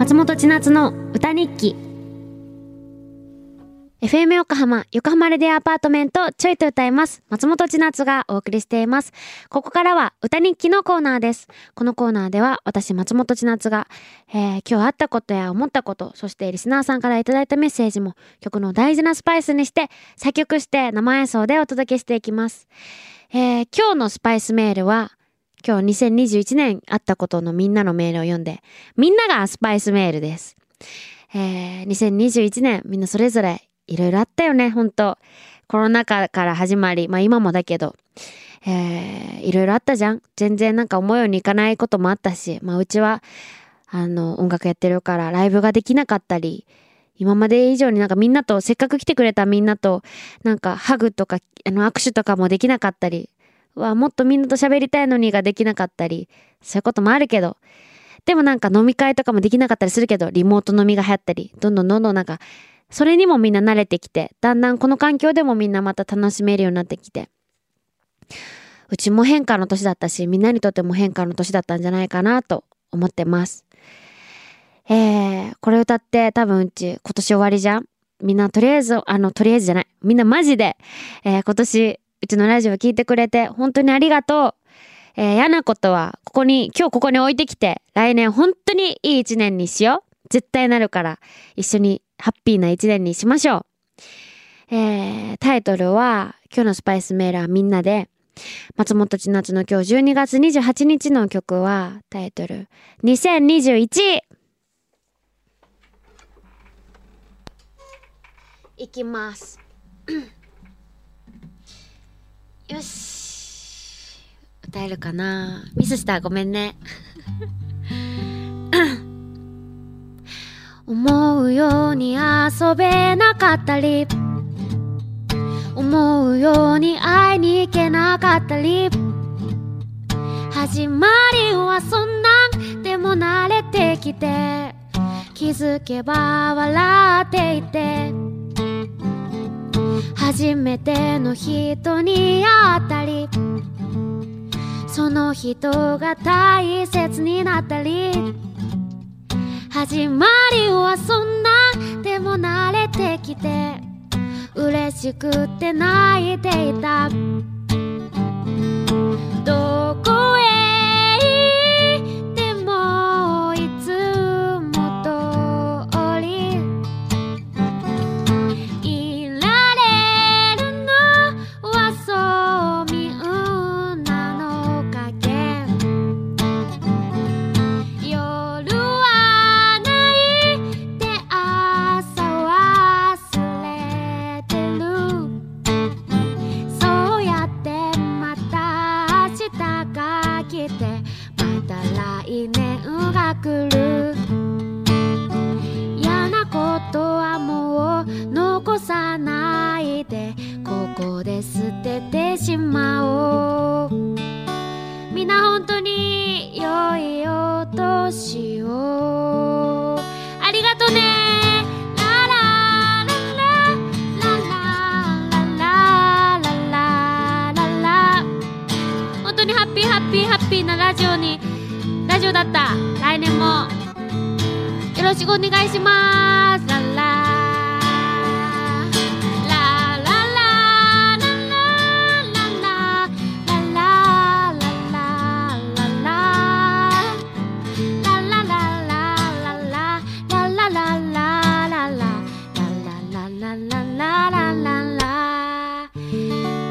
松本千夏の歌日記。FM 横浜横浜レディアアパートメントちょいと歌います。松本千夏がお送りしています。ここからは歌日記のコーナーです。このコーナーでは私松本千夏が、えー今日あったことや思ったことそしてリスナーさんからいただいたメッセージも曲の大事なスパイスにして作曲して生演奏でお届けしていきます、えー今日のスパイスメールは今日2021年あったことのみんなのメールを読んでみんながスパイスメールです。えー、2021年みんなそれぞれいろいろあったよね、本当コロナ禍から始まり、まあ今もだけど、えー、いろいろあったじゃん。全然なんか思うようにいかないこともあったし、まあうちは、あの、音楽やってるからライブができなかったり、今まで以上になんかみんなと、せっかく来てくれたみんなと、なんかハグとか、あの握手とかもできなかったり、わ、もっとみんなと喋りたいのにができなかったり、そういうこともあるけど、でもなんか飲み会とかもできなかったりするけど、リモート飲みが流行ったり、どんどんどんどんなんか、それにもみんな慣れてきて、だんだんこの環境でもみんなまた楽しめるようになってきて、うちも変化の年だったし、みんなにとっても変化の年だったんじゃないかなと思ってます。えー、これ歌って多分うち今年終わりじゃんみんなとりあえず、あの、とりあえずじゃない。みんなマジで、えー今年、うちのラジオ聞いてくれて、本当にありがとう。えー嫌なことは、ここに、今日ここに置いてきて、来年本当にいい一年にしよう。絶対なるから、一緒にハッピーな一年にしましょう。えータイトルは、今日のスパイスメールはみんなで、松本千夏の今日12月28日の曲は、タイトル、2021! いきます。し。歌えるかな？ミスした？ごめんね。思うように遊べなかったり。思うように会いに行けなかったり。始まりはそんなんでも慣れてきて。気づけば笑っていて。初めての人に会ったりその人が大切になったり始まりはそんなでも慣れてきて嬉しくって泣いていた。中だった。来年も。よろしくお願いします。ララ。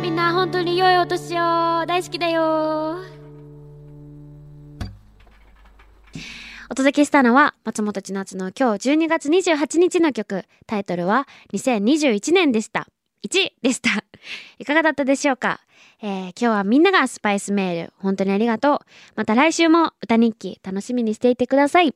みんな本当に良いお年を。大好きだよ。お届けしたのは松本千夏の今日12月28日の曲。タイトルは2021年でした。1でした。いかがだったでしょうか？えー今日はみんながスパイスメール。本当にありがとう。また来週も歌日記楽しみにしていてください。